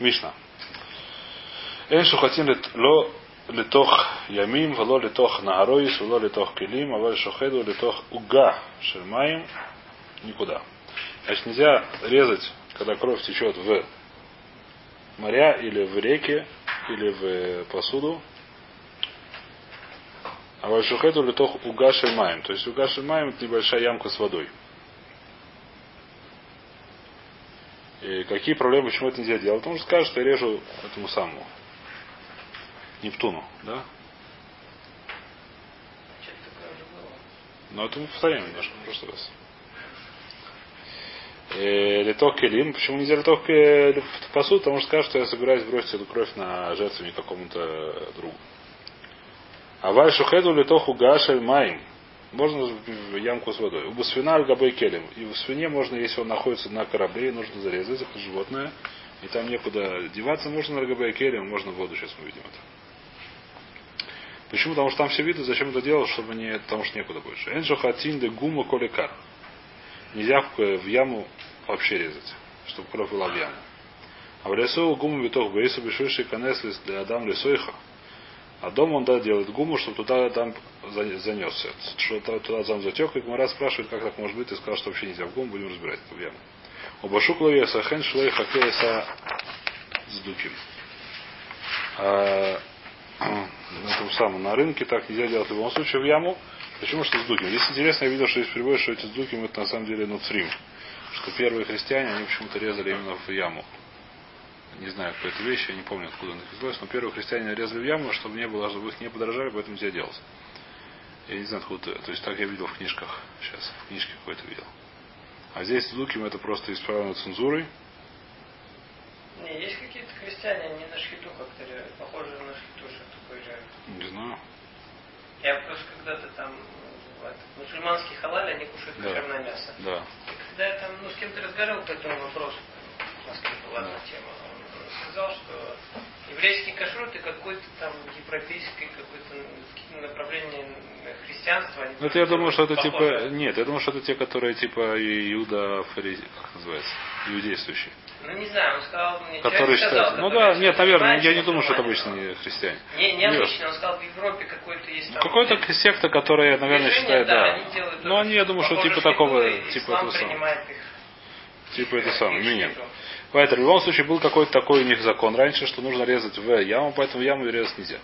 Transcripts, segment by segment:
Мишна. Эн шухатин ло литох ямим, вело литох наароис, вело литох келим, аваль шухеду литох уга шермаем. Никуда. Значит, нельзя резать, когда кровь течет в моря или в реке, или в посуду. А вальшухеду литох угаши маем. То есть угаши маем это небольшая ямка с водой. И какие проблемы, почему это нельзя делать? Потому что скажут, что я режу этому самому. Нептуну, да? Но это мы повторяем немножко в прошлый раз. Э, литок келим. Почему нельзя литок посуду? Потому что скажут, что я собираюсь бросить эту кровь на жертвенник какому-то другу. А валь шухеду литоху гашель майм. Можно в ямку с водой. У свина аль келем. И в свине можно, если он находится на корабле, нужно зарезать это животное. И там некуда деваться, можно габей келем, можно в воду, сейчас мы видим это. Почему? Потому что там все видно, зачем это делать, чтобы не, потому что некуда больше. Энджо хатин де гума коликар. Нельзя в яму вообще резать, чтобы кровь была в яму. А в лесу гуму виток бейсу бешуйший канес для адам лесойха. А дом он да делает гуму, чтобы туда там занесся. Что туда зам затек, и Гмара спрашивает, как так может быть, ты сказал, что вообще нельзя в гуму, будем разбирать это в яму. Обашук ловия сахен шлей хакеса с дуким. А, на том самом, на рынке так нельзя делать в любом случае в яму. Почему что с дуким? Здесь интересно, я видел, что есть перевод, что эти с дуким это на самом деле нуцрим. Что первые христиане, они почему-то резали именно в яму не знаю, какой это вещь, я не помню, откуда она взялась, но первые христиане резали в яму, чтобы не было, чтобы их не подорожали, поэтому нельзя делать. Я не знаю, откуда, то есть так я видел в книжках сейчас, в книжке какой-то видел. А здесь луким это просто исправлено цензурой. Не, есть какие-то христиане, они на шхиту как-то похожи на шхиту, что такое же. Не знаю. Я просто когда-то там мусульманский халаль, они кушают да. кошерное мясо. Да. И когда я там ну, с кем-то разговаривал по этому вопросу, была да. тема, сказал, что еврейский кашрут это какой-то там европейский какое-то направление христианства. Ну, это я думаю, что это типа. Нет, я думаю, что это те, которые типа Иуда Фаризи, как называется, иудействующие. Ну не знаю, он сказал мне. Который считает. Ну да, нет, наверное, я не думаю, что это обычные христиане. Не, не обычно, он сказал, в Европе какой-то есть там. Какой-то секта, которая, наверное, считает, да. Они ну они, я думаю, что типа такого, типа этого самого. Типа это самое, меня. Поэтому в любом случае был какой-то такой у них закон раньше, что нужно резать в яму, поэтому яму резать нельзя.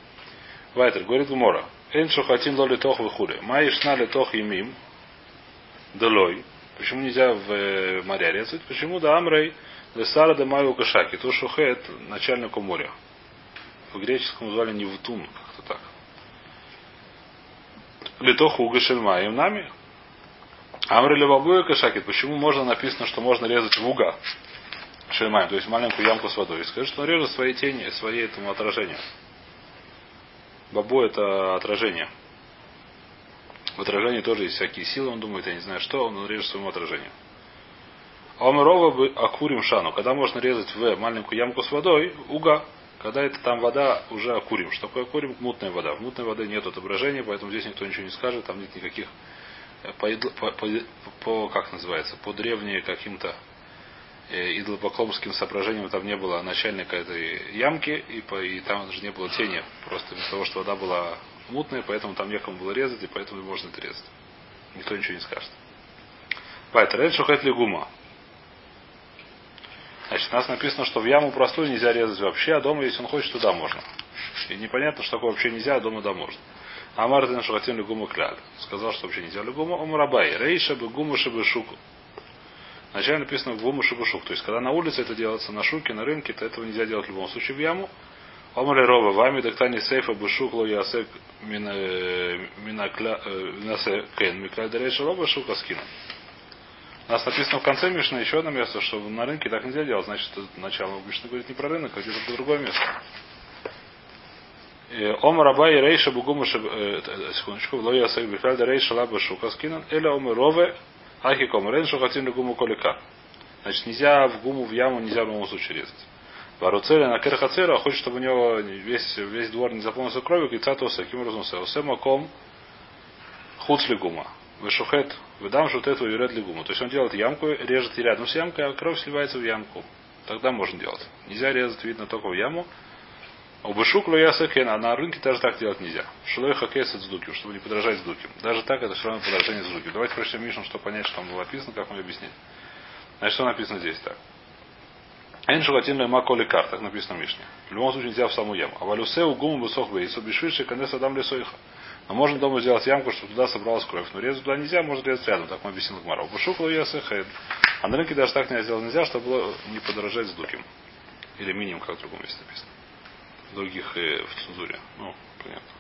Вайтер, говорит Гумора. Эн шухатин ло литох выхули. Маишна литох имим. Долой. Почему нельзя в э, моря резать? Почему да амрей лесара да маю кашаки. То шухет начальнику моря. В греческом звали Невтун, как-то так. Литох угашель маем нами. Амрей левабуя кашакит. Почему можно написано, что можно резать в уга? Шельмаем, то есть маленькую ямку с водой. И скажет, что он режет свои тени, свои этому отражению. Бабу это отражение. В отражении тоже есть всякие силы, он думает, я не знаю что, он режет своему отражению. А Омерова бы акурим шану. Когда можно резать в маленькую ямку с водой, уга, когда это там вода уже акурим. Что такое акурим? Мутная вода. В мутной воды нет отображения, поэтому здесь никто ничего не скажет, там нет никаких э, по, по, по, как называется, по древние каким-то идолопоклонским соображением там не было начальника этой ямки, и, по, и там даже не было тени, просто из-за того, что вода была мутная, поэтому там некому было резать, и поэтому можно это резать. Никто ничего не скажет. Поэтому раньше хоть гума. Значит, у нас написано, что в яму простую нельзя резать вообще, а дома, если он хочет, туда можно. И непонятно, что такое вообще нельзя, а дома да можно. А Мартин Шухатин Легума Кляль. Сказал, что вообще нельзя Легума. Омрабай. Рейша бы гума шибы шуку. Вначале написано в гуму шибушук. То есть, когда на улице это делается, на шуке, на рынке, то этого нельзя делать в любом случае в яму. Омали роба, вами доктани сейфа бушук ло ясек минакля кен микля дарейша роба шука скина. У нас написано в конце Мишны еще одно место, что на рынке так нельзя делать. Значит, начало Мишны говорит не про рынок, а где-то про другое место. Ом раба и рейша бугума секундочку, ло ясек бихаль дарейша лаба шука скинан, или ом рове Ахи комарен шухатин гуму колика. Значит, нельзя в гуму, в яму нельзя в любом случае резать. Варуцеля на керхацера хочет, чтобы у него весь, весь двор не заполнился кровью, и цатоса, каким образом се маком хуцли гума. Вышухет, выдам шутет юрет ли гуму. То есть он делает ямку, режет рядом с ямкой, а кровь сливается в ямку. Тогда можно делать. Нельзя резать, видно, только в яму. У бышук лоясакен, а на рынке даже так делать нельзя. Шилой хакес с дуки, чтобы не подражать с дуки. Даже так это все равно подражение с дуки. Давайте прочтем Мишну, чтобы понять, что там было написано, как мне объяснить. Значит, что написано здесь так. Эн шугатин лема коли кар, так написано в Мишне. В любом случае нельзя в саму яму. А валюсе у гуму высох бейсу, бешвиши канес адам лесоиха. Но можно дома сделать ямку, чтобы туда собралась кровь. Но резать туда нельзя, можно резать рядом, так мы объяснил Гмара. Бушук лоясахэн. А на рынке даже так нельзя сделать нельзя, чтобы было не подорожать с дуким. Или минимум, как в другом месте написано. Других э, в цензуре. Ну, понятно.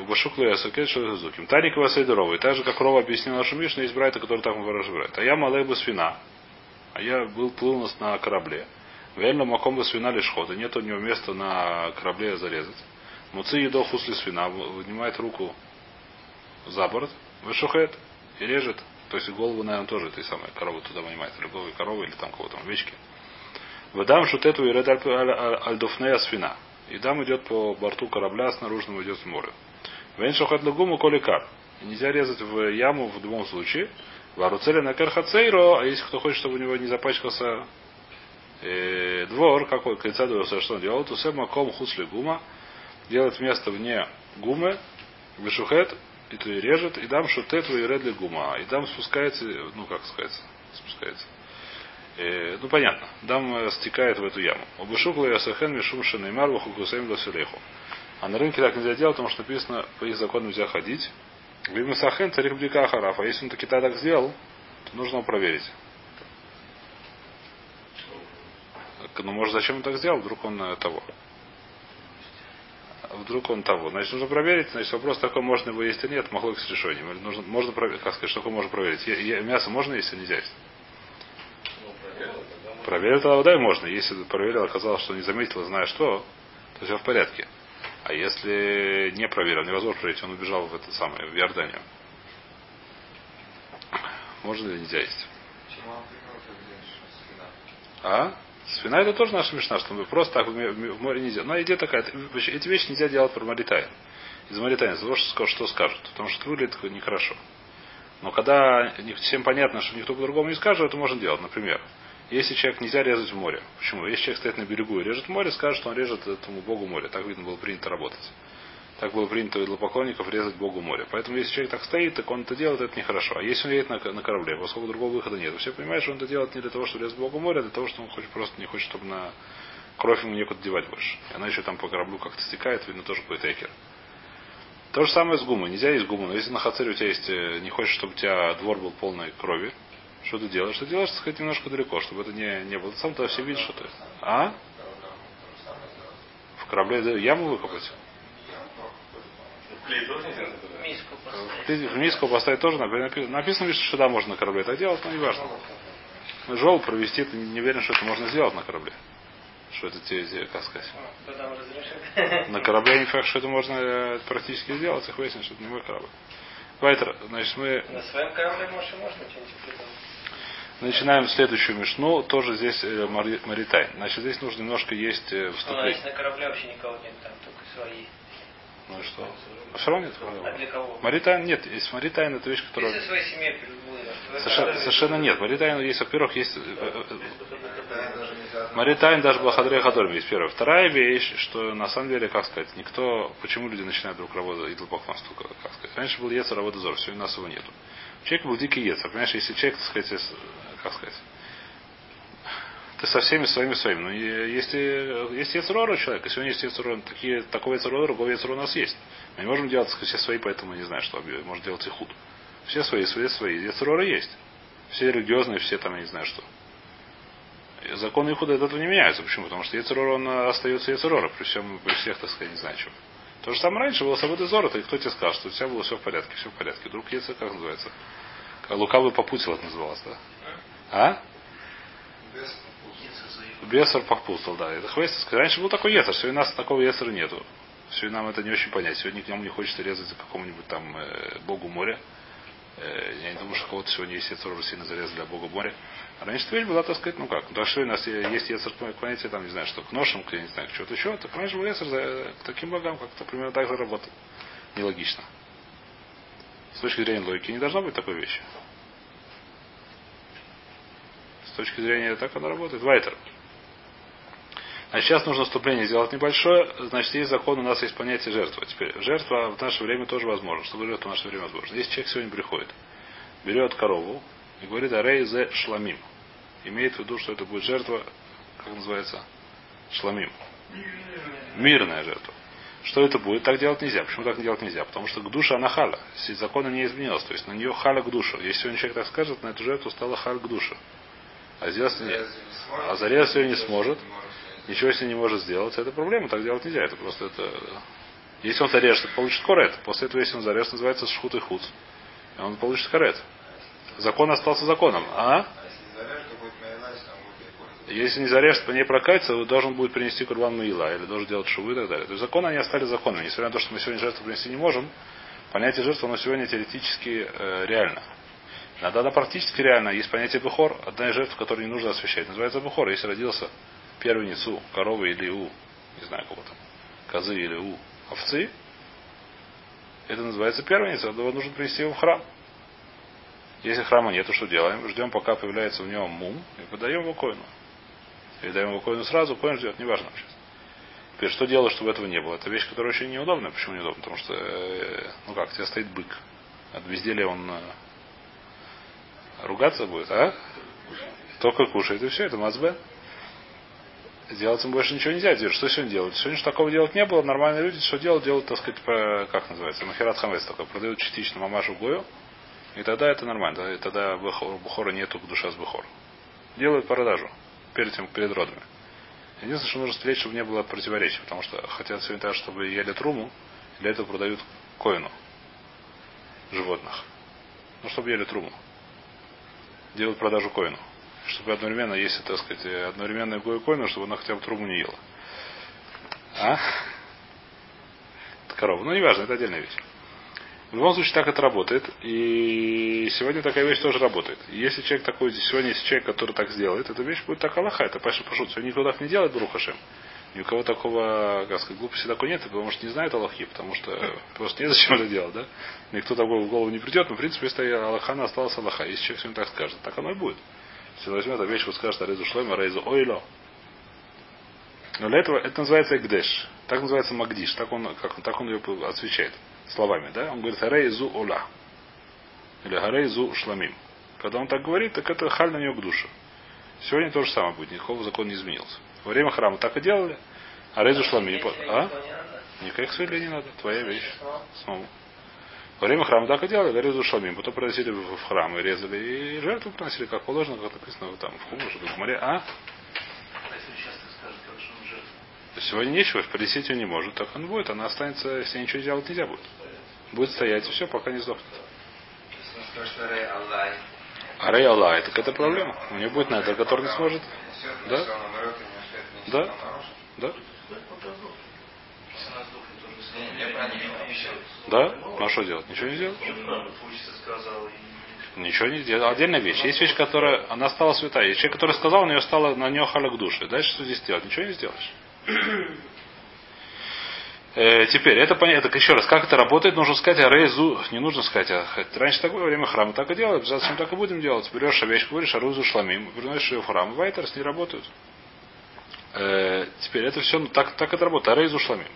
У Башукла Ясакет Шалазуким. Таник Васайдоровый. Так же, как Рова объяснил нашу Мишну, есть брайта, который так выражает. А я малей бы свина. А я был плыл нас на корабле. Вельно маком бы свина лишь хода. Нет у него места на корабле зарезать. Муци едо хусли свина. Вынимает руку за борт. Вышухает и режет. То есть голову, наверное, тоже этой самой коровы туда вынимает. Головы коровы, или там кого-то овечки. Выдам шутету и ред альдофнея свина. И дам идет по борту корабля, с наружного идет в море. Вен шохат лагуму коликар. Нельзя резать в яму в любом случае. Варуцеля на керхацейро, а если кто хочет, чтобы у него не запачкался э, двор, какой кольца что он делает, то маком хусли гума, делает место вне гумы, вышухет, и то и режет, и дам шутет и редли гума. И дам спускается, ну как сказать, спускается. Э, ну понятно, дам стекает в эту яму. Обышукла я сахен мишум шанеймар вахукусаем ласилеху. А на рынке так нельзя делать, потому что написано, по их закону нельзя ходить. Вимы сахен царих блика хараф. А если он таки так сделал, то нужно его проверить. Ну, может, зачем он так сделал? Вдруг он э, того. Вдруг он того. Значит, нужно проверить. Значит, вопрос такой, можно его есть или нет, могло с решением. Нужно, можно проверить, как сказать, что такое можно проверить. Я, я, мясо можно есть или нельзя есть? Проверил тогда дай можно. Если проверил, оказалось, что не заметил, зная что, то все в порядке. А если не проверил, невозможно проверить, он убежал в это самое, в Иорданию. Можно или нельзя есть? А? Свина это тоже наша мешна, что мы просто так в море нельзя. Но идея такая, эти вещи нельзя делать про Маритайн. Из Маритайна, того, что, скажут. Потому что выглядит нехорошо. Но когда всем понятно, что никто по-другому не скажет, это можно делать. Например, если человек нельзя резать в море. Почему? Если человек стоит на берегу и режет море, скажет, что он режет этому богу море. Так, видно, было принято работать. Так было принято для поклонников резать богу море. Поэтому, если человек так стоит, так он это делает, это нехорошо. А если он едет на, на корабле, поскольку другого выхода нет, все понимают, что он это делает не для того, чтобы резать богу море, а для того, что он хочет, просто не хочет, чтобы на кровь ему некуда девать больше. И она еще там по кораблю как-то стекает, видно, тоже какой-то экер. То же самое с гумой. Нельзя есть гуму. Но если на хацере у тебя есть, э, не хочешь, чтобы у тебя двор был полной крови, что ты делаешь? Ты делаешь, так сказать, немножко далеко, чтобы это не, не было. Сам тогда все видишь, что ты. А? В корабле яму выкопать? В миску поставить тоже написано, написано что да, можно на корабле это делать, но не важно. Жол провести, ты не уверен, что это можно сделать на корабле. Что это те, те как сказать. На корабле не факт, что это можно э, практически сделать, их выяснить, что это не мой корабль. Вайтер, значит, мы... На своем корабле, может, можно что-нибудь Начинаем следующую мишну, тоже здесь э, Маритай. Значит, здесь нужно немножко есть э, вступление. Ну, а на корабле вообще никого нет, там только свои. Ну и что? А нет А для кого? Маритайн нет. Есть Маритайн это вещь, которая... Если своей семье совершенно, совершенно нет. Маритайн есть, во-первых, есть... Э, Маритайн даже Блахадре Хадорм есть первая. Вторая вещь, что на самом деле, как сказать, никто... Почему люди начинают друг работать идолопоклонство, как сказать. Раньше был Ецер, работа Зор, сегодня у нас его нету. Человек был дикий Ецер. Понимаешь, если человек, так сказать, как сказать, ты со всеми своими своими. Но если есть яцерора у человека, сегодня есть яцерора, такие, такого яцерора, другого яцерора у нас есть. Мы не можем делать все свои, поэтому не знаю, что может делать и худ. Все свои, свои, свои. Яцерора есть. Все религиозные, все там, я не знаю что. Законы Ихуда от этого не меняются. Почему? Потому что Ецерор, он остается Ецерора, при всем, при всех, так сказать, не знаю чего. То же самое раньше было Саббат Зора, и кто тебе скажет, что у тебя было все в порядке, все в порядке. Друг Ецер, как называется? Лукавый попутил это называлось, да? А? Бесар попутал, да. Это хвест. Раньше был такой Ецер, сегодня у нас такого Ецера нету. Сегодня нам это не очень понять. Сегодня к нему не хочется резать за какому-нибудь там э, богу моря. Э, я не думаю, что кого-то сегодня есть Ецер уже сильно зарезали для бога моря. А раньше вещь была, так сказать, ну как, да что у нас есть Ецер к там, не знаю, что к ношам, к, не знаю, к чего-то еще, так раньше был Ецер за, к таким богам, как-то примерно так же работал. Нелогично. С точки зрения логики не должно быть такой вещи. точки зрения так оно работает. Вайтер. А сейчас нужно вступление сделать небольшое. Значит, есть закон, у нас есть понятие жертвы. Теперь жертва в наше время тоже возможно. Что говорит в наше время возможно? Если человек сегодня приходит, берет корову и говорит арей зе шламим. Имеет в виду, что это будет жертва, как называется, шламим. Мирная жертва. Что это будет? Так делать нельзя. Почему так делать нельзя? Потому что к душе она халя. Закона не изменилась. То есть на нее халя к душу. Если сегодня человек так скажет, на эту жертву стала халь к душе. А сделать не... А зарезать ее не сможет. Ничего с ней не может сделать. Это проблема. Так делать нельзя. Это просто это... Если он зарежет, получит корет. После этого, если он зарежет, называется шхут и худ. И он получит корет. Закон остался законом. А? Если не зарежет, по ней прокатится, должен будет принести курбан Маила, или должен делать шувы и так далее. То есть законы они остались законами. Несмотря на то, что мы сегодня жертву принести не можем, понятие жертвы, оно сегодня теоретически э, реально. Иногда она практически реально. Есть понятие бухор, одна из жертв, которую не нужно освещать. Называется бухор. Если родился первый нецу, коровы или у, не знаю кого там, козы или у, овцы, это называется первенец, его нужно принести его в храм. Если храма нет, то что делаем? Ждем, пока появляется в нем мум, и подаем его коину. Или даем его коину сразу, коин ждет, неважно сейчас. Теперь, что делать, чтобы этого не было? Это вещь, которая очень неудобна. Почему неудобно? Потому что, э, ну как, у тебя стоит бык. От безделия он э, ругаться будет, а? Только кушает, и все, это мазбе. Делать им больше ничего нельзя делать. Что сегодня делать? Сегодня что такого делать не было. Нормальные люди что делают? Делают, так сказать, как называется, махерат хамец такой. Продают частично мамашу гою. И тогда это нормально. И тогда бухора нету душа с бухор. Делают продажу перед тем, перед родами. Единственное, что нужно стрелять, чтобы не было противоречий, потому что хотят сегодня так, чтобы ели труму, для этого продают коину животных. Ну, чтобы ели труму. Делают продажу коину. Чтобы одновременно, если, так сказать, одновременно гою коину, чтобы она хотя бы труму не ела. А? Это корова. Ну, неважно, это отдельная вещь. В любом случае так это работает. И сегодня такая вещь тоже работает. если человек такой, сегодня есть человек, который так сделает, эта вещь будет так Аллаха. Это паша пошут. Сегодня никто так не делает, Брухашем. Ни у кого такого, как сказать, глупости такой нет, потому что не знает Аллахи, потому что просто незачем это делать, да? Никто такого в голову не придет, но в принципе, если Аллахана осталась Аллаха, если человек сегодня так скажет, так оно и будет. Если возьмет, а вещь вот скажет Арезу Шлойма, Арезу Ойло. Но для этого это называется Экдеш. Так называется Магдиш. Так он, как, так он ее отвечает словами, да? Он говорит Харейзу Ола. Или Харейзу Шламим. Когда он так говорит, так это халь на него к душе. Сегодня то же самое будет, никакого закона не изменился. Во время храма так и делали. А Рейзу Шламим. А? Никаких свидетелей не надо. Твоя вещь. Самому. Во время храма так и делали, Рейзу Шламим. Потом приносили в храм и резали. И жертву приносили, как положено, как написано там в Хумуше, в море. А? Сегодня нечего, принесить ее не может. Так он будет, она останется, если ничего делать нельзя будет. Будет стоять и все, пока не сдохнет. Арей Аллах, так это проблема. У нее будет надо, который не сможет. Да? Да? Да? Да? Ну а что делать? Ничего не сделать? Ничего не сделать. Отдельная вещь. Есть вещь, которая, она стала святая. Есть человек, который сказал, у нее стало на нее халак души. Дальше что здесь делать? Ничего не сделаешь. Э, теперь, это понятно. Еще раз, как это работает, нужно сказать, а рейзу, не нужно сказать, а раньше такое время храма так и делали, зачем так и будем делать. Берешь вещь, говоришь, а рузу шламим, приносишь ее в храм, вайтер с ней работают. Э, теперь, это все, ну, так, так это работает, а рейзу шламим.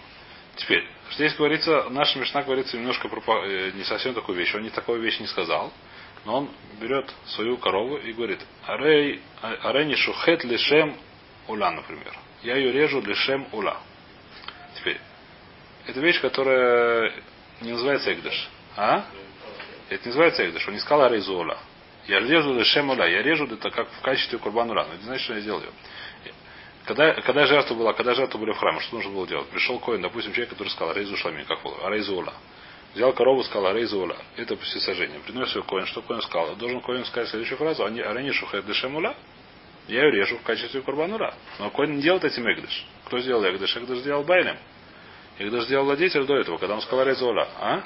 Теперь, здесь говорится, наша Мишна говорится немножко про, э, не совсем такую вещь, он не такую вещь не сказал, но он берет свою корову и говорит, арей, арей не шухет лишем ула, например. Я ее режу для шем ула. Теперь, это вещь, которая не называется Экдыш. А? Это не называется Экдыш. Он не сказал Арейзуола. Я режу для шем ула. Я режу это как в качестве курбану Но не знаешь, что я сделал Когда, когда жертва была, когда жертва были в храме, что нужно было делать? Пришел коин, допустим, человек, который сказал Рейзу Шлами, как Рейзула. Взял корову, сказал Рейзула. Это всесожжение. Принес ее коин, что коин сказал? Должен коин сказать следующую фразу. Они арени шухет дешемула. Я ее режу в качестве курбанура. Но Коин не делает этим Эгдыш. Кто сделал Эгдыш? Эгдыш сделал Байлем. Эгдыш сделал владетель до этого, когда он сказал Резола. А?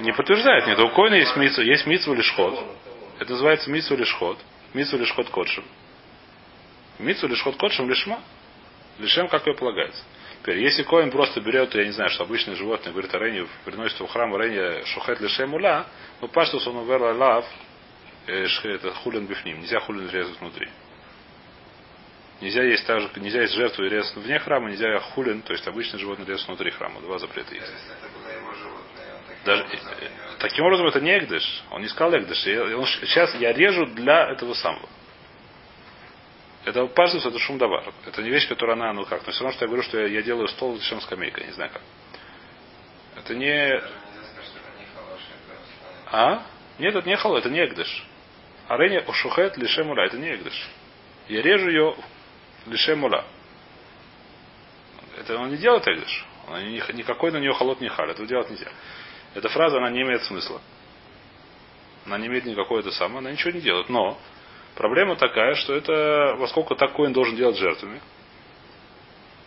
Не подтверждает. Нет, у Коина есть митсу, есть митсу лишход. Это называется митсу лишход. Митсу лишход кодшим. Митсу лишход кодшим лишма. Лишем, как ее полагается. Теперь, если Коин просто берет, я не знаю, что обычное животное, говорит, Арене, приносит в храм Арене шухет лишем ула, ну паштус он увер лав, э, это хулин бифним. Нельзя хулин резать внутри. Нельзя есть также, нельзя есть жертву и резать вне храма, нельзя хулин, то есть обычное животное резать внутри храма. Два запрета есть. Даже, э, таким образом это не экдыш. Он не сказал экдыш. Он, сейчас я режу для этого самого. Это паштус, это шум давар. Это не вещь, которая она, ну как. Но все равно, что я говорю, что я, я делаю стол зачем скамейка, не знаю как. Это не... А? Нет, это не хало, это не экдыш. Арене ушухет лишемула, это не экдыш. Я режу ее лишемула. Это он не делает экдыш. Никакой на нее холод не халит. Это делать нельзя. Эта фраза, она не имеет смысла. Она не имеет никакой это самое, она ничего не делает. Но проблема такая, что это, поскольку такой он должен делать жертвами,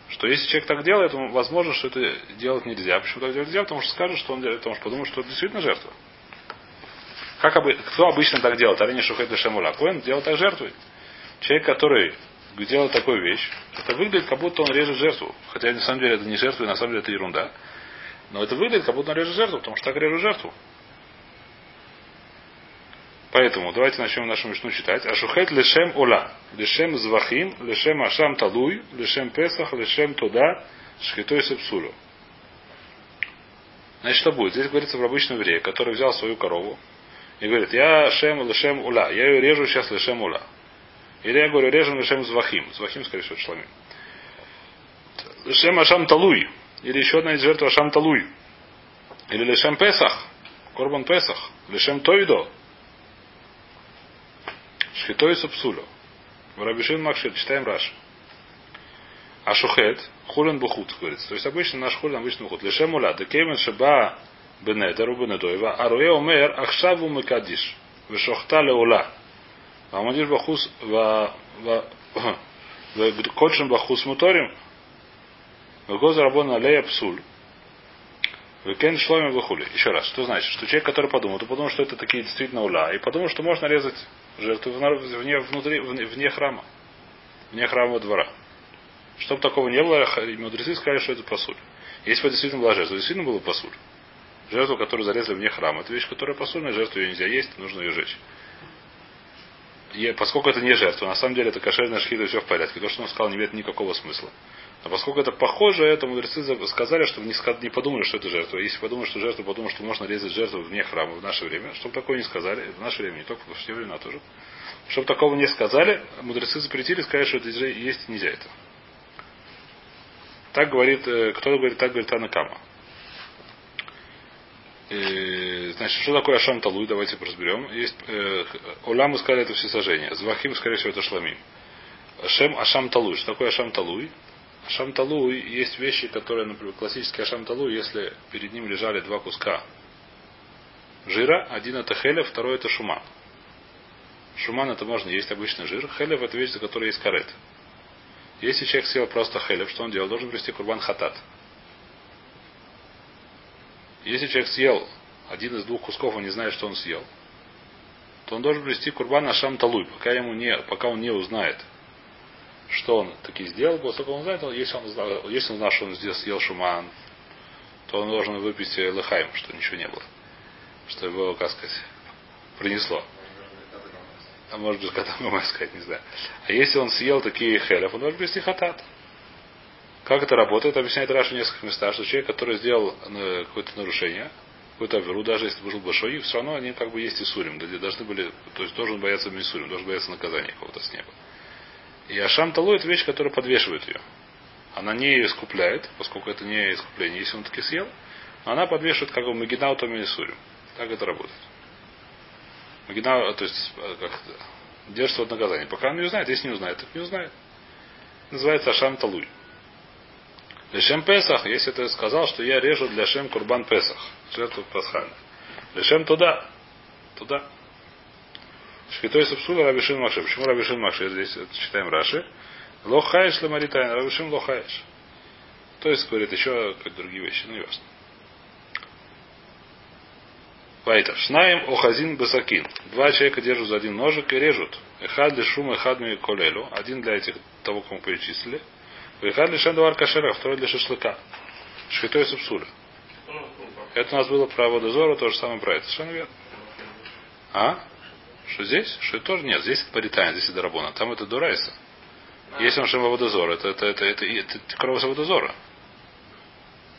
что если человек так делает, то возможно, что это делать нельзя. Почему так делать нельзя? Потому что скажет, что он делает, потому что подумает, что это действительно жертва. Как обы... Кто обычно так делает? Арени Шухет Шамула. Коин делает так жертвой. Человек, который делает такую вещь, это выглядит, как будто он режет жертву. Хотя на самом деле это не жертва, на самом деле это ерунда. Но это выглядит, как будто он режет жертву, потому что так режет жертву. Поэтому давайте начнем нашу мишну читать. Ашухет лешем ола, лешем звахим, лешем ашам талуй, лешем песах, лешем туда, шхитой сепсулю. Значит, что будет? Здесь говорится в обычном еврее, который взял свою корову и говорит, я шем лешем ула, я ее режу сейчас лешем ула. Или я говорю, режем лешем звахим. Звахим, скорее всего, шламим. Лешем ашам талуй. Или еще одна из жертв ашам талуй. Или лешем песах. Корбан песах. Лешем тойдо. Шхитой супсулю. Рабишин Макшит, читаем Раши. А шухет, хулин бухут, говорится. То есть обычно наш хулин обычно бухут. Лишем уля, шеба шаба бенедеру бенедоева, а руе умер ахшаву мекадиш, вешохта леула. Амадиш бахус ва кодшим бахус муторим, вегоза рабона лея псуль. Векен шломи вахули. Еще раз, что значит? Что человек, который подумал, то подумал, что это такие действительно уля, и подумал, что можно резать жертву вне, внутри, вне, храма, вне храмового двора. Чтобы такого не было, мудрецы сказали, что это посуль. Если бы действительно была жертва, действительно было посуль. Жертву, которую зарезали вне храма, это вещь, которая посульная, жертву ее нельзя есть, нужно ее жечь. И поскольку это не жертва, на самом деле это кошерная шхита, все в порядке. То, что он сказал, не имеет никакого смысла. Но поскольку это похоже, это мудрецы сказали, чтобы не, подумали, что это жертва. Если подумали, что жертва, подумали, что можно резать жертву вне храма в наше время, чтобы такое не сказали, в наше время, не только в те времена тоже, чтобы такого не сказали, мудрецы запретили, сказать, что это есть нельзя это. Так говорит, э, кто говорит, так говорит Анакама. Э, значит, что такое Ашам Талуй? Давайте разберем. Есть, э, мы сказали это все сожжения. Звахим, скорее всего, это шламим. Шем Ашам Талуй. Что такое Ашам Талуй? Ашам Талуй есть вещи, которые, например, классический Ашам Талуй, если перед ним лежали два куска жира, один это хелев, второй это шуман. Шуман это можно есть обычный жир. Хелев это вещь, за которой есть карет. Если человек съел просто хелев, что он делал? Должен привести курбан хатат. Если человек съел один из двух кусков, он не знает, что он съел, то он должен привести курбан Ашам Талуй, пока, ему не, пока он не узнает, что он таки сделал, того, он знает, если он, если он знал, что он съел шуман, то он должен выпить лыхайм, что ничего не было. Что его, как сказать, принесло. А может быть, когда мы сказать, не знаю. А если он съел такие хелев, он должен привести хатат. Как это работает, объясняет Раша в нескольких местах, что человек, который сделал э, какое-то нарушение, какую-то аверу, даже если был большой, все равно они как бы есть и сурим, должны были, то есть должен бояться мисурим, должен бояться наказания какого-то с неба. И Ашам Талу это вещь, которая подвешивает ее. Она не искупляет, поскольку это не искупление, если он таки съел, она подвешивает как бы магинаутом и сурим. Так это работает. Магина, то есть э, как держится от наказания. Пока он не узнает, если не узнает, так не узнает. Называется Ашам Талуй. Лешем Песах, если ты сказал, что я режу для Шем Курбан Песах, жертву Пасхальную. Лешем туда, туда. Шхитой Сапсула Рабишин Маши. Почему Рабишин Маши? Здесь читаем Раши. Лохаеш Ламаритайн, Рабишин Лохаеш. То есть, говорит, еще как другие вещи, ну ясно. Вайтер. Шнаем охазин басакин. Два человека держат за один ножик и режут. Эхад для шума, эхад колелю. Один для этих того, кому перечислили. Вихад лишен дуар кашера, второй для шашлыка. Шхитой сапсуля. Это у нас было право дозора, то же самое про это. Совершенно верно. А? Что здесь? Что это тоже нет. Здесь это паритайн, здесь это Рабона. Там это Дурайса. Если он Шем Водозор, это, это, это, это, это, это кровь Водозора.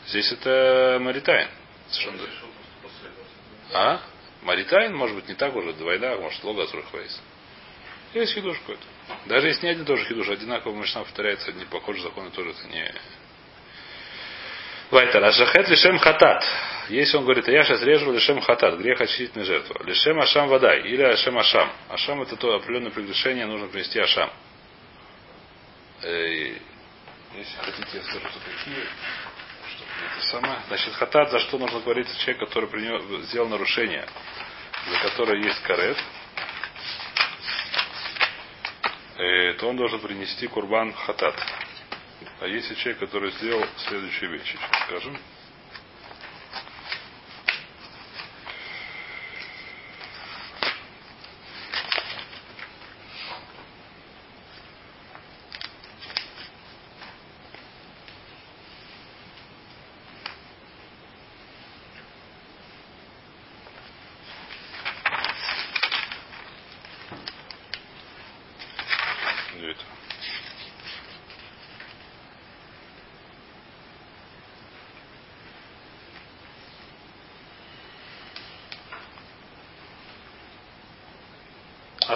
Здесь это Маритайн. Совершенно. А? Маритайн, может быть, не так уже, двойда, может, лога хвейс. Есть хидуш какой-то. Даже если не один тоже хидуш, одинаково мышна повторяется, одни похожие законы тоже это не... Вайтер. Ашахет лишем хатат. Если он говорит, я сейчас режу лишем хатат, грех очистительной жертвы. Лишем ашам водай или ашем ашам. Ашам это то определенное приглашение, нужно принести ашам. Если хотите, я скажу, какие. Что это самое. Значит, хатат, за что нужно говорить человек, который принес, сделал нарушение, за которое есть карет, э, то он должен принести курбан хатат. А если человек, который сделал следующую вещь, сейчас скажем.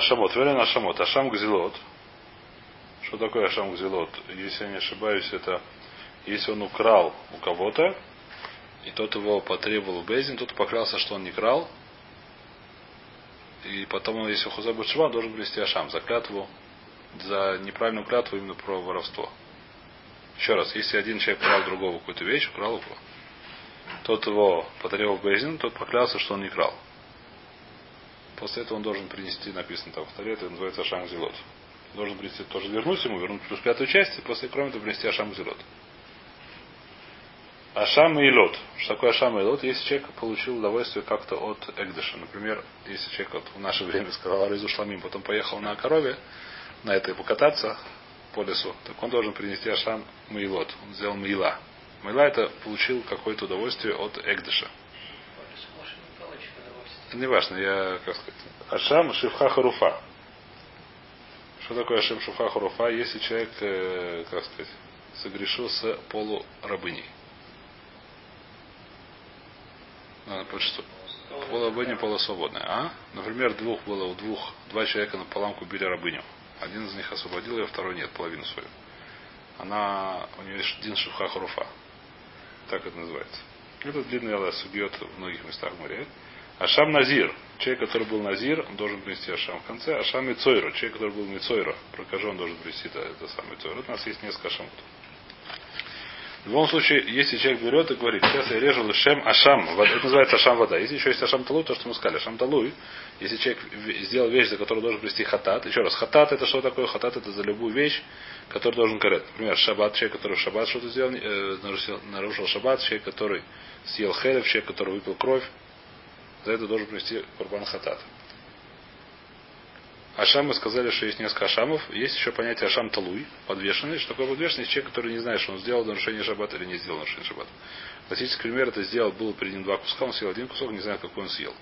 Ашамот. Велен Ашамот. Ашам Гзилот. Что такое Ашам Гзилот? Если я не ошибаюсь, это если он украл у кого-то, и тот его потребовал в Безин, тот поклялся, что он не крал, и потом, если Хуза будет он должен привести Ашам за клятву, за неправильную клятву именно про воровство. Еще раз, если один человек украл другого какую-то вещь, украл его, тот его потребовал в Безин, тот поклялся, что он не крал. После этого он должен принести, написано там в Таре, это называется Ашам Зелот. Должен принести, тоже вернуть ему, вернуть плюс пятую часть, и после, кроме этого, принести Ашам Зелот. Ашам и Лот. Что такое Ашам и Лот? Если человек получил удовольствие как-то от Эгдыша. Например, если человек вот в наше время сказал Аризу Шламим, потом поехал на корове, на этой покататься по лесу, так он должен принести Ашам Мейлот. Он сделал Мейла. Мейла это получил какое-то удовольствие от Эгдыша. Не важно, я, как сказать, Ашам Шифха Харуфа. Что такое Ашем Шифха Харуфа? Если человек, э, как сказать, согрешил с полурабыней. Надо что полурабыня, полусвободная. А? Например, двух было, у двух, два человека на поламку убили рабыню. Один из них освободил ее, второй нет, половину свою. Она, у нее есть один шифха харуфа. Так это называется. Это длинный алас убьет в многих местах в море. Ашам Назир. Человек, который был Назир, он должен принести Ашам в конце. Ашам Мицойра. Человек, который был Мицойра. Прокажу, он должен принести это, это самое Мицойра. У нас есть несколько Ашамов. В любом случае, если человек берет и говорит, сейчас я режу лишем ашам, это называется ашам вода. Если еще есть ашам талуй, то, что мы сказали, ашам талуй, если человек сделал вещь, за которую должен привести хатат, еще раз, хатат это что такое? Хатат это за любую вещь, которую должен карет. Например, шаббат, человек, который в шаббат что-то сделал, э, нарушил, нарушил шаббат, человек, который съел херев, человек, который выпил кровь, за это должен принести Курбан Хатат. Ашам мы сказали, что есть несколько ашамов. Есть еще понятие ашам талуй, подвешенный. Что такое подвешенный? Человек, который не знает, что он сделал нарушение шаббата или не сделал нарушение шаббата. Классический пример это сделал, был перед ним два куска, он съел один кусок, не знает, какой он съел.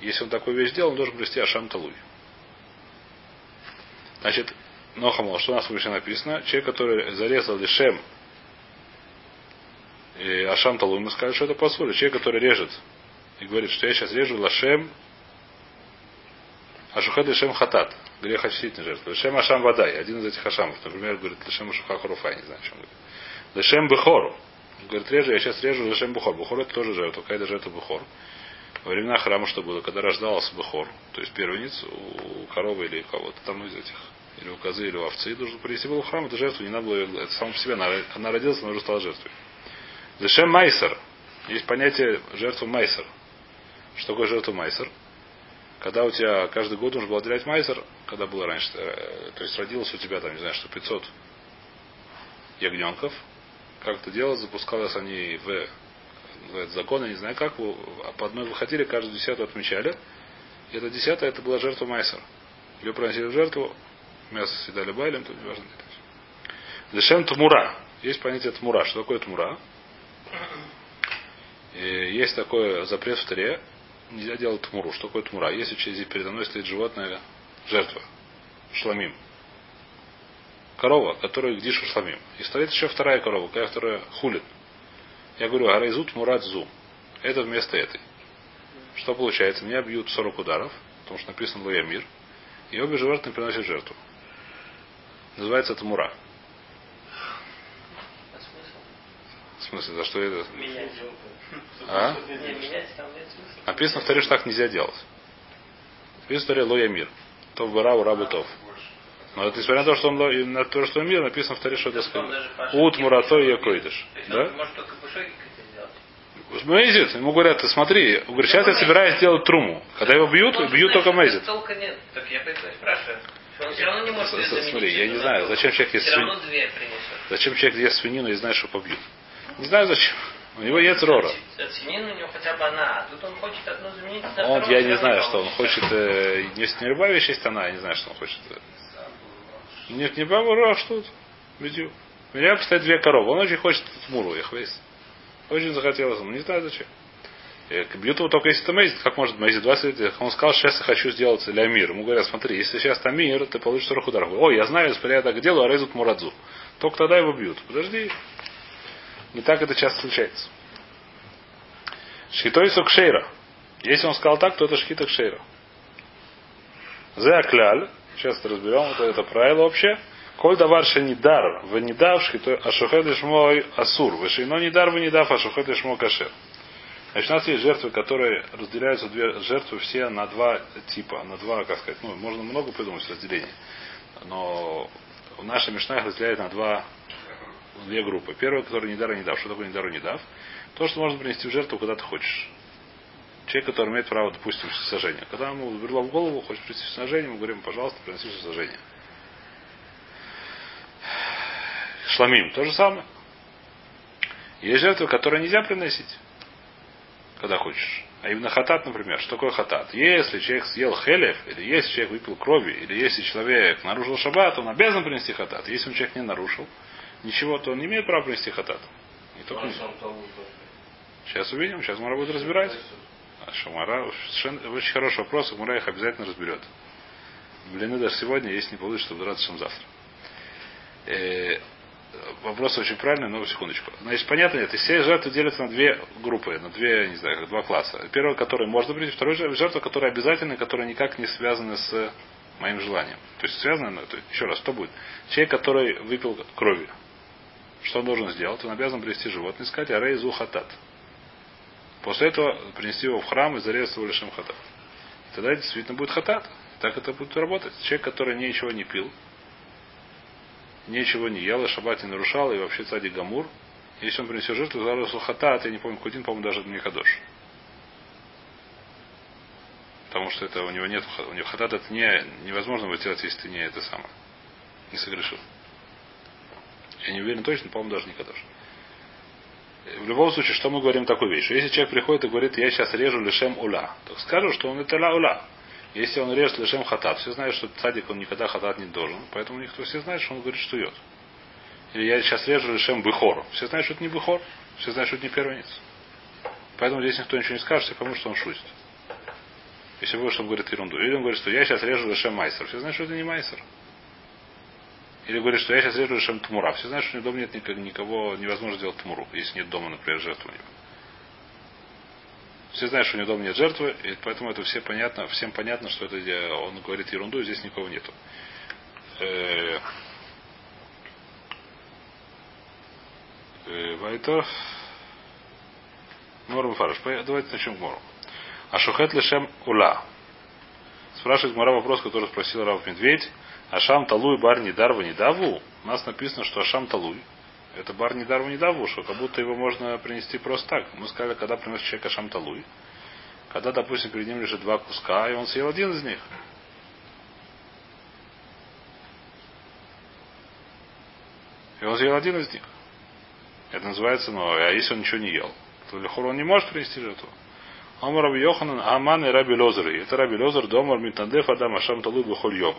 Если он такую вещь сделал, он должен привести ашам талуй. Значит, Нохамал, что у нас выше написано? Человек, который зарезал лишем и Ашам Талуй, мы сказали, что это посуля. Человек, который режет и говорит, что я сейчас режу лашем Ашухад Лешем Хатат. Грех очистительной жертвы. Лешем Ашам Вадай. Один из этих Ашамов. Например, говорит Лешем Ашуха Харуфа. Не знаю, о чем говорит. Лешем Бехор. Говорит, режу, я сейчас режу Лешем Бухор. Бухор это тоже жертва. Какая-то жертва Бухор. Во времена храма что было? Когда рождался Бухор, то есть первенец у коровы или у кого-то там из этих, или у козы, или у овцы, должен принести был в храм, это жертву, не надо было, это само по себе, она, она родилась, она уже стала жертвой. Лешем Майсер. Есть понятие жертвы Майсер. Что такое жертва майсер? Когда у тебя каждый год нужно было отделять майсер, когда было раньше, э, то есть родилось у тебя там, не знаю, что 500 ягненков, как это делалось, запускалось они в, в закон, я не знаю как, по одной выходили, каждую десятую отмечали, и эта десятая это была жертва майсер. Ее приносили в жертву, мясо съедали байлем, тут не важно. Лешем тмура. Есть понятие тмура. Что такое тмура? И есть такой запрет в таре, нельзя делать тмуру. Что такое тмура? Если через передо мной стоит животное, жертва, шламим. Корова, которая гдишу шламим. И стоит еще вторая корова, какая вторая хулит. Я говорю, арайзут мурат зум. Это вместо этой. Что получается? Меня бьют 40 ударов, потому что написано Лоямир. И обе животные приносят жертву. Называется это мура. А смысл? В смысле, за что это? Менять. А? Написано в Таре, что так нельзя делать. Написано в Таре Лоямир. То в Бара, Ура, Бутов. Но это несмотря на то, что он на то, что он мир, написано в Таре, что это Ут, Мурато и Якойдыш. Есть Да? он сделать. Мейзит, ему говорят, ты смотри, говорит, сейчас я собираюсь делать труму. Когда его бьют, Он бьют только Мейзит. Толка нет. Так я поэтому спрашиваю. Он все равно не может смотри, я не знаю, зачем человек ест Все равно свинью? две принесет. Зачем человек ест свинину и знает, что побьют? Не знаю зачем. У него есть рора. Свинины у него хотя бы она, а тут он хочет одну заменить на Он, я не знаю, что он хочет. Э, если не вещь есть она, я не знаю, что он хочет. Нет, не баба, а что тут? Бедю. У меня стоят две коровы. Он очень хочет тмуру их весь. Очень захотелось. ему, не знаю зачем. Э, Бьют его только если это Мейзит. Как может Мейзит 20 лет? Он сказал, сейчас я хочу сделать для мир. Ему говорят, смотри, если сейчас там мир, ты получишь 40 ударов. Ой, я знаю, если я так делаю, а резут Мурадзу. Только тогда его бьют. Подожди. Не так это часто случается. Шхитой кшейра. Если он сказал так, то это шхита кшейра. Зе кляль. Сейчас разберем. Вот это правило общее. Коль давар шенидар, венидав, шхитой ашухет мой асур. Вешино нидар, венидав, ашухет мой кашер. Значит, у нас есть жертвы, которые разделяются две жертвы все на два типа, на два, как сказать, ну, можно много придумать разделений. Но в Мишна их разделяет на два, две группы. Первая, которая не дар и не дав. Что такое не дар и не дав? То, что можно принести в жертву, куда ты хочешь. Человек, который имеет право, допустим, всесожжения. Когда ему взбрело в голову, хочет принести всесожжение, мы говорим, пожалуйста, приноси всесожжение. Шламим, то же самое. Есть жертвы, которые нельзя приносить, когда хочешь. А именно хатат, например. Что такое хатат? Если человек съел хелев, или если человек выпил крови, или если человек нарушил шаббат, он обязан принести хатат. Если он человек не нарушил ничего, то он не имеет права принести хатат. Не только не- Сейчас увидим, сейчас Мара будет разбирать. А Шамара, очень хороший вопрос, и Мара их обязательно разберет. Блины даже сегодня, если не получится, то драться, чем завтра. Э, вопрос очень правильный, но секундочку. Значит, понятно нет, все жертвы делятся на две группы, на две, не знаю, два класса. Первый, который можно принести, второй жертва, жертва, которая обязательная, которая никак не связана с моим желанием. То есть связано, ну, то есть, еще раз, что будет? Человек, который выпил крови, что он должен сделать? Он обязан привести животное, сказать арей зу хатат. После этого принести его в храм и зарезать его лишим хатат. И тогда действительно будет хатат. Так это будет работать. Человек, который ничего не пил, ничего не ел, и шаббат не нарушал, и вообще цади гамур, если он принесет жертву, зарусу хатат, я не помню, день, по-моему, даже не кадош. Потому что это у него нет, у него хатат это не, невозможно будет сделать, если ты не это самое, не согрешил. Я не уверен точно, по-моему, даже не кадош. В любом случае, что мы говорим такую вещь? Если человек приходит и говорит, я сейчас режу лишем ула, то скажу, что он это ла ула. Если он режет лишем хатат, все знают, что цадик он никогда хатат не должен, поэтому никто все знает, что он говорит, что ет. Или я сейчас режу лишем быхор. Все знают, что это не быхор, все знают, что это не первенец. Поэтому здесь никто ничего не скажет, все поймут, что он шутит. Если будет, что он говорит ерунду. Или он говорит, что я сейчас режу лишем майсер. Все знают, что это не майсер. Или говорит, что я сейчас режу лишем тмура. Все знают, что у него дома нет никого, невозможно сделать тмуру, если нет дома, например, жертвы у него. Все знают, что у него дома нет жертвы, и поэтому это все понятно, всем понятно, что это э, он говорит ерунду, и здесь никого нету. Э, э, Вайтер. Морм Фарш. Давайте начнем Мору. А шухет лишем ула. Спрашивает Мара вопрос, который спросил Рав Медведь. Ашам Талуй бар Нидар Ванидаву. У нас написано, что Ашам Талуй. Это бар Нидар Ванидаву, что как будто его можно принести просто так. Мы сказали, когда приносит человек Ашам Талуй. Когда, допустим, перед ним лежит два куска, и он съел один из них. И он съел один из них. Это называется, ну, а если он ничего не ел, то Лехор он не может принести жертву. Омар Раби Йоханан, Аман и Раби Лозер. Это Раби Лозер, Домар Митандеф Адам Ашам Талуй Бухольем.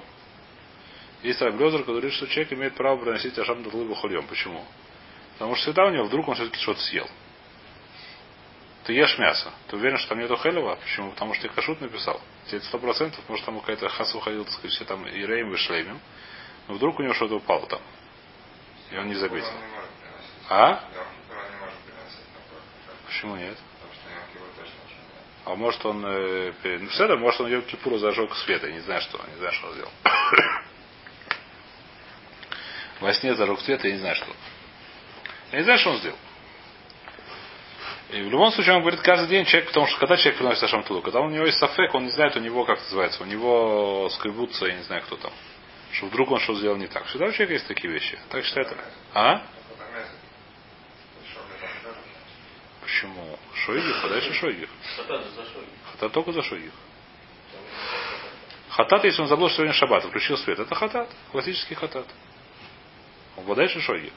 Есть Раби Лозер, который говорит, что человек имеет право приносить Ашам Талуй Бухольем. Почему? Потому что всегда у него вдруг он все-таки что-то съел. ты ешь мясо. Ты уверен, что там нету хелева? Почему? Потому что ты кашут написал. Тебе сто процентов, может там какая-то хас выходил, так сказать, все там и рейм, и шлеймем. Но вдруг у него что-то упало там. И он не заметил. А? Почему нет? А может он, э, ну все это, может он Йом Кипуру зажег свет, я не знаю, что, не знаю, что он сделал. Во сне зажег свет, я не знаю, что. Я не знаю, что он сделал. И в любом случае он говорит каждый день человек, потому что когда человек приносит Ашам Тулу, когда у него есть сафек, он не знает у него, как называется, у него скребутся, я не знаю, кто там. Что вдруг он что сделал не так. Всегда у человека есть такие вещи. Так что это. А? Почему? Шойгих, а дальше Шойгих. Хатат только за Шойгих. Хатат, если он забыл, что сегодня шаббат, включил свет, это хатат. Классический хатат. А дальше Шойгих.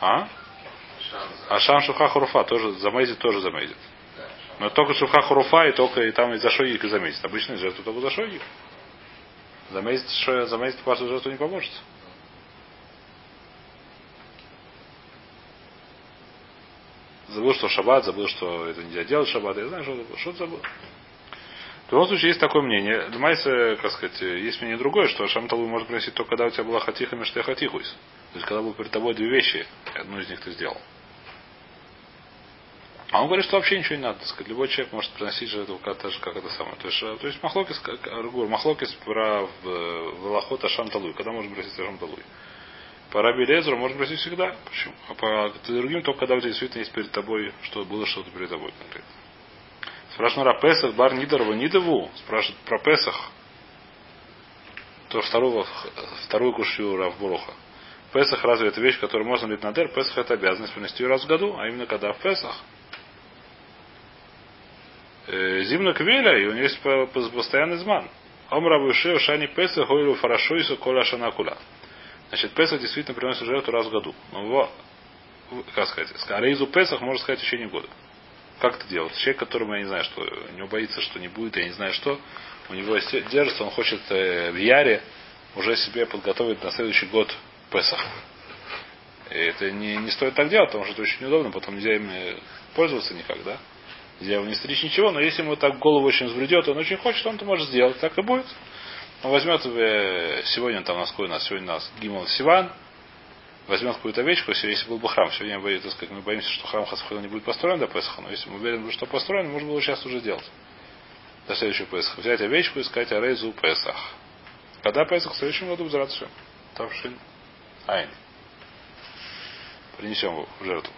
А? А Шам Шуха Хуруфа тоже замейзит, тоже замейзит. Но только Шуха Хуруфа и только и там и за Шойгик и замейзит. Обычные жертвы только за Шойгик. Замейзит, замейзит вашу жертву не поможет. Забыл, что шаббат, забыл, что это нельзя делать шаббат. Я знаю, что. Что забыл? В любом случае, есть такое мнение. Майса, как сказать, есть мнение другое, что Шамталу может приносить только когда у тебя была хатиха между хатихуис. То есть, когда был перед тобой две вещи, одну из них ты сделал. А он говорит, что вообще ничего не надо. Так сказать, любой человек может приносить жертву как, это, как это самое. То есть, э, то есть махлокис, Аргур, махлокис про Велохот Ашам Талуй. Когда можно бросить Ашам Талуй? По Раби Лезеру можно бросить всегда. Почему? А по другим только когда у тебя действительно есть перед тобой, что было что-то перед тобой конкретно. Спрашиваю про Песах, Бар Нидорова Нидову. Спрашивает про Песах. То вторую, вторую кушью Равбуруха. Песах разве это вещь, которую можно лить на дер? Песах это обязанность принести ее раз в году, а именно когда в Песах. Э, Зимна Квеля, и у него есть постоянный зман. Омра Бушео Шани Песах Хойлу Фарашойсу Коля Шанакула. Значит, Песах действительно приносит жертву раз в году. Но его, как сказать, а Рейзу Песах можно сказать в течение года. Как это делать? Человек, которому я не знаю, что у него боится, что не будет, я не знаю что, у него держится, он хочет э, в Яре уже себе подготовить на следующий год Песах. И это не, не стоит так делать, потому что это очень неудобно, потом нельзя им э, пользоваться никак, да? Нельзя его не стричь ничего, но если ему так голову очень взбредет, он очень хочет, он это может сделать, так и будет. Он возьмет э, сегодня там у нас у нас сегодня у нас Гимон Сиван, возьмет какую-то овечку, если был бы храм, сегодня мы, так сказать, мы боимся, что храм Хасхуила не будет построен до Песха, но если мы уверены, что построен, можно было сейчас уже сделать. До следующего Песха. Взять овечку и сказать Арейзу Песах. Когда Песах? В следующем году в. Тавшин. Айн. Принесем его в жертву.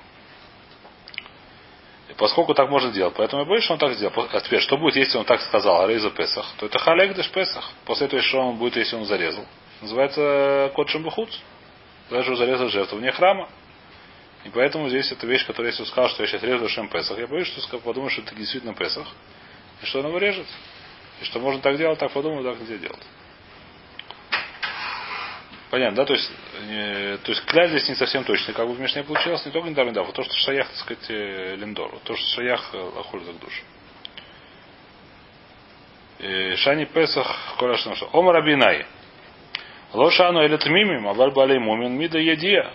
И поскольку так можно делать, поэтому я боюсь, что он так сделал. Теперь, что будет, если он так сказал, Арейза Песах, то это Халек Песах. После этого, что он будет, если он зарезал? Называется Кот Шамбухуц. Даже зарезал жертву вне храма. И поэтому здесь эта вещь, которая если сказал, что я сейчас режу Шем Песах, я боюсь, что подумаю, что это действительно Песах. И что он его режет. И что можно так делать, так подумаю, так нельзя делать. Понятно, да? То есть, э, то есть кля здесь не совсем точно. Как бы в Мишне получилось не только Недамидав, а то, что Шаях, так сказать, э, Линдору. То, что Шаях э, Лахуль за душу. Э, Шани Песах Корашна Ома Рабинай. Лошану или Тмимим, Аваль Балей Мумин Мида Едия.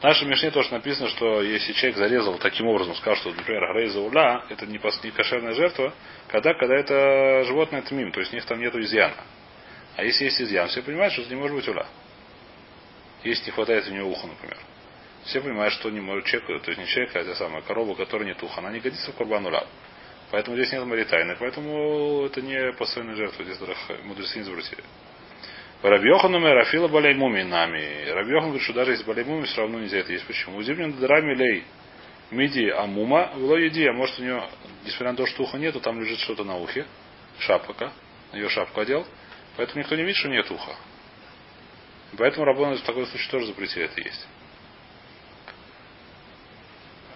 В нашем Мишне тоже написано, что если человек зарезал таким образом, сказал, что, например, Грейза Уля, это не, не кошерная жертва, когда, когда это животное тмим, то есть у них там нет изъяна. А если есть изъян, все понимают, что это не может быть уля. Если не хватает у него уха, например. Все понимают, что не может человек, то есть не человек, а это самая корова, которая нет уха, она не годится в курбан уля. Поэтому здесь нет маритайны, поэтому это не постоянная жертва, здесь мудрецы не запретили. Рабьохан умер, Рафила балей муми нами. Рабьохан говорит, что даже если балей муми, все равно нельзя это есть. Почему? Узимнин драми лей миди амума, вело еди, а может у него, несмотря на то, что уха нету, там лежит что-то на ухе, шапка, ее шапку одел, Поэтому никто не видит, что нет уха. И поэтому Рабона в таком случае тоже запретили это есть.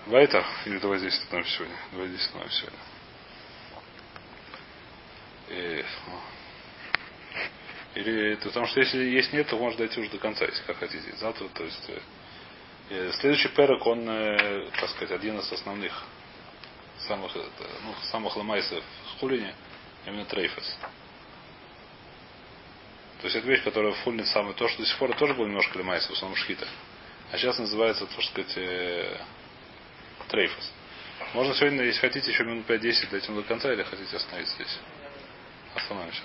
Вайтер, или давай здесь остановим сегодня. Давай здесь остановим сегодня. И, или потому что если есть нет, то можно дойти уже до конца, если как хотите. Завтра, то есть э, следующий перек, он, э, так сказать, один из основных самых, э, ну, самых ломайсов в хулине, именно трейфес. То есть это вещь, которая фульнит самый то, что до сих пор тоже был немножко лимайса, в основном шхита. А сейчас называется, так сказать, э, трейфос. Можно сегодня, если хотите, еще минут 5-10 дойти до конца, или хотите остановиться здесь? Остановимся.